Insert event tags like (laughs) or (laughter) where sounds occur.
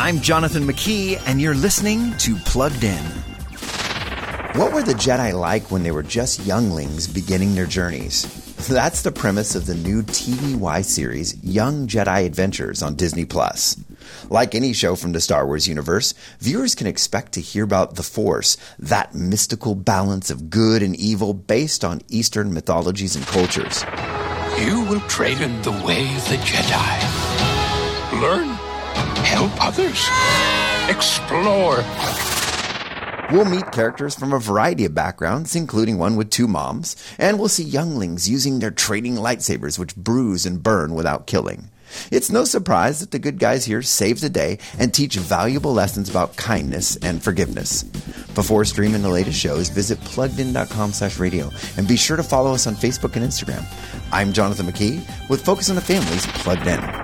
I'm Jonathan McKee, and you're listening to Plugged In. What were the Jedi like when they were just younglings beginning their journeys? (laughs) That's the premise of the new TVY series, Young Jedi Adventures, on Disney Plus. Like any show from the Star Wars universe, viewers can expect to hear about the Force, that mystical balance of good and evil based on Eastern mythologies and cultures. You will train in the way of the Jedi. Learn, help others, explore. We'll meet characters from a variety of backgrounds, including one with two moms, and we'll see younglings using their trading lightsabers which bruise and burn without killing. It's no surprise that the good guys here save the day and teach valuable lessons about kindness and forgiveness. Before streaming the latest shows, visit pluggedin.com slash radio and be sure to follow us on Facebook and Instagram. I'm Jonathan McKee with Focus on the Family's Plugged In.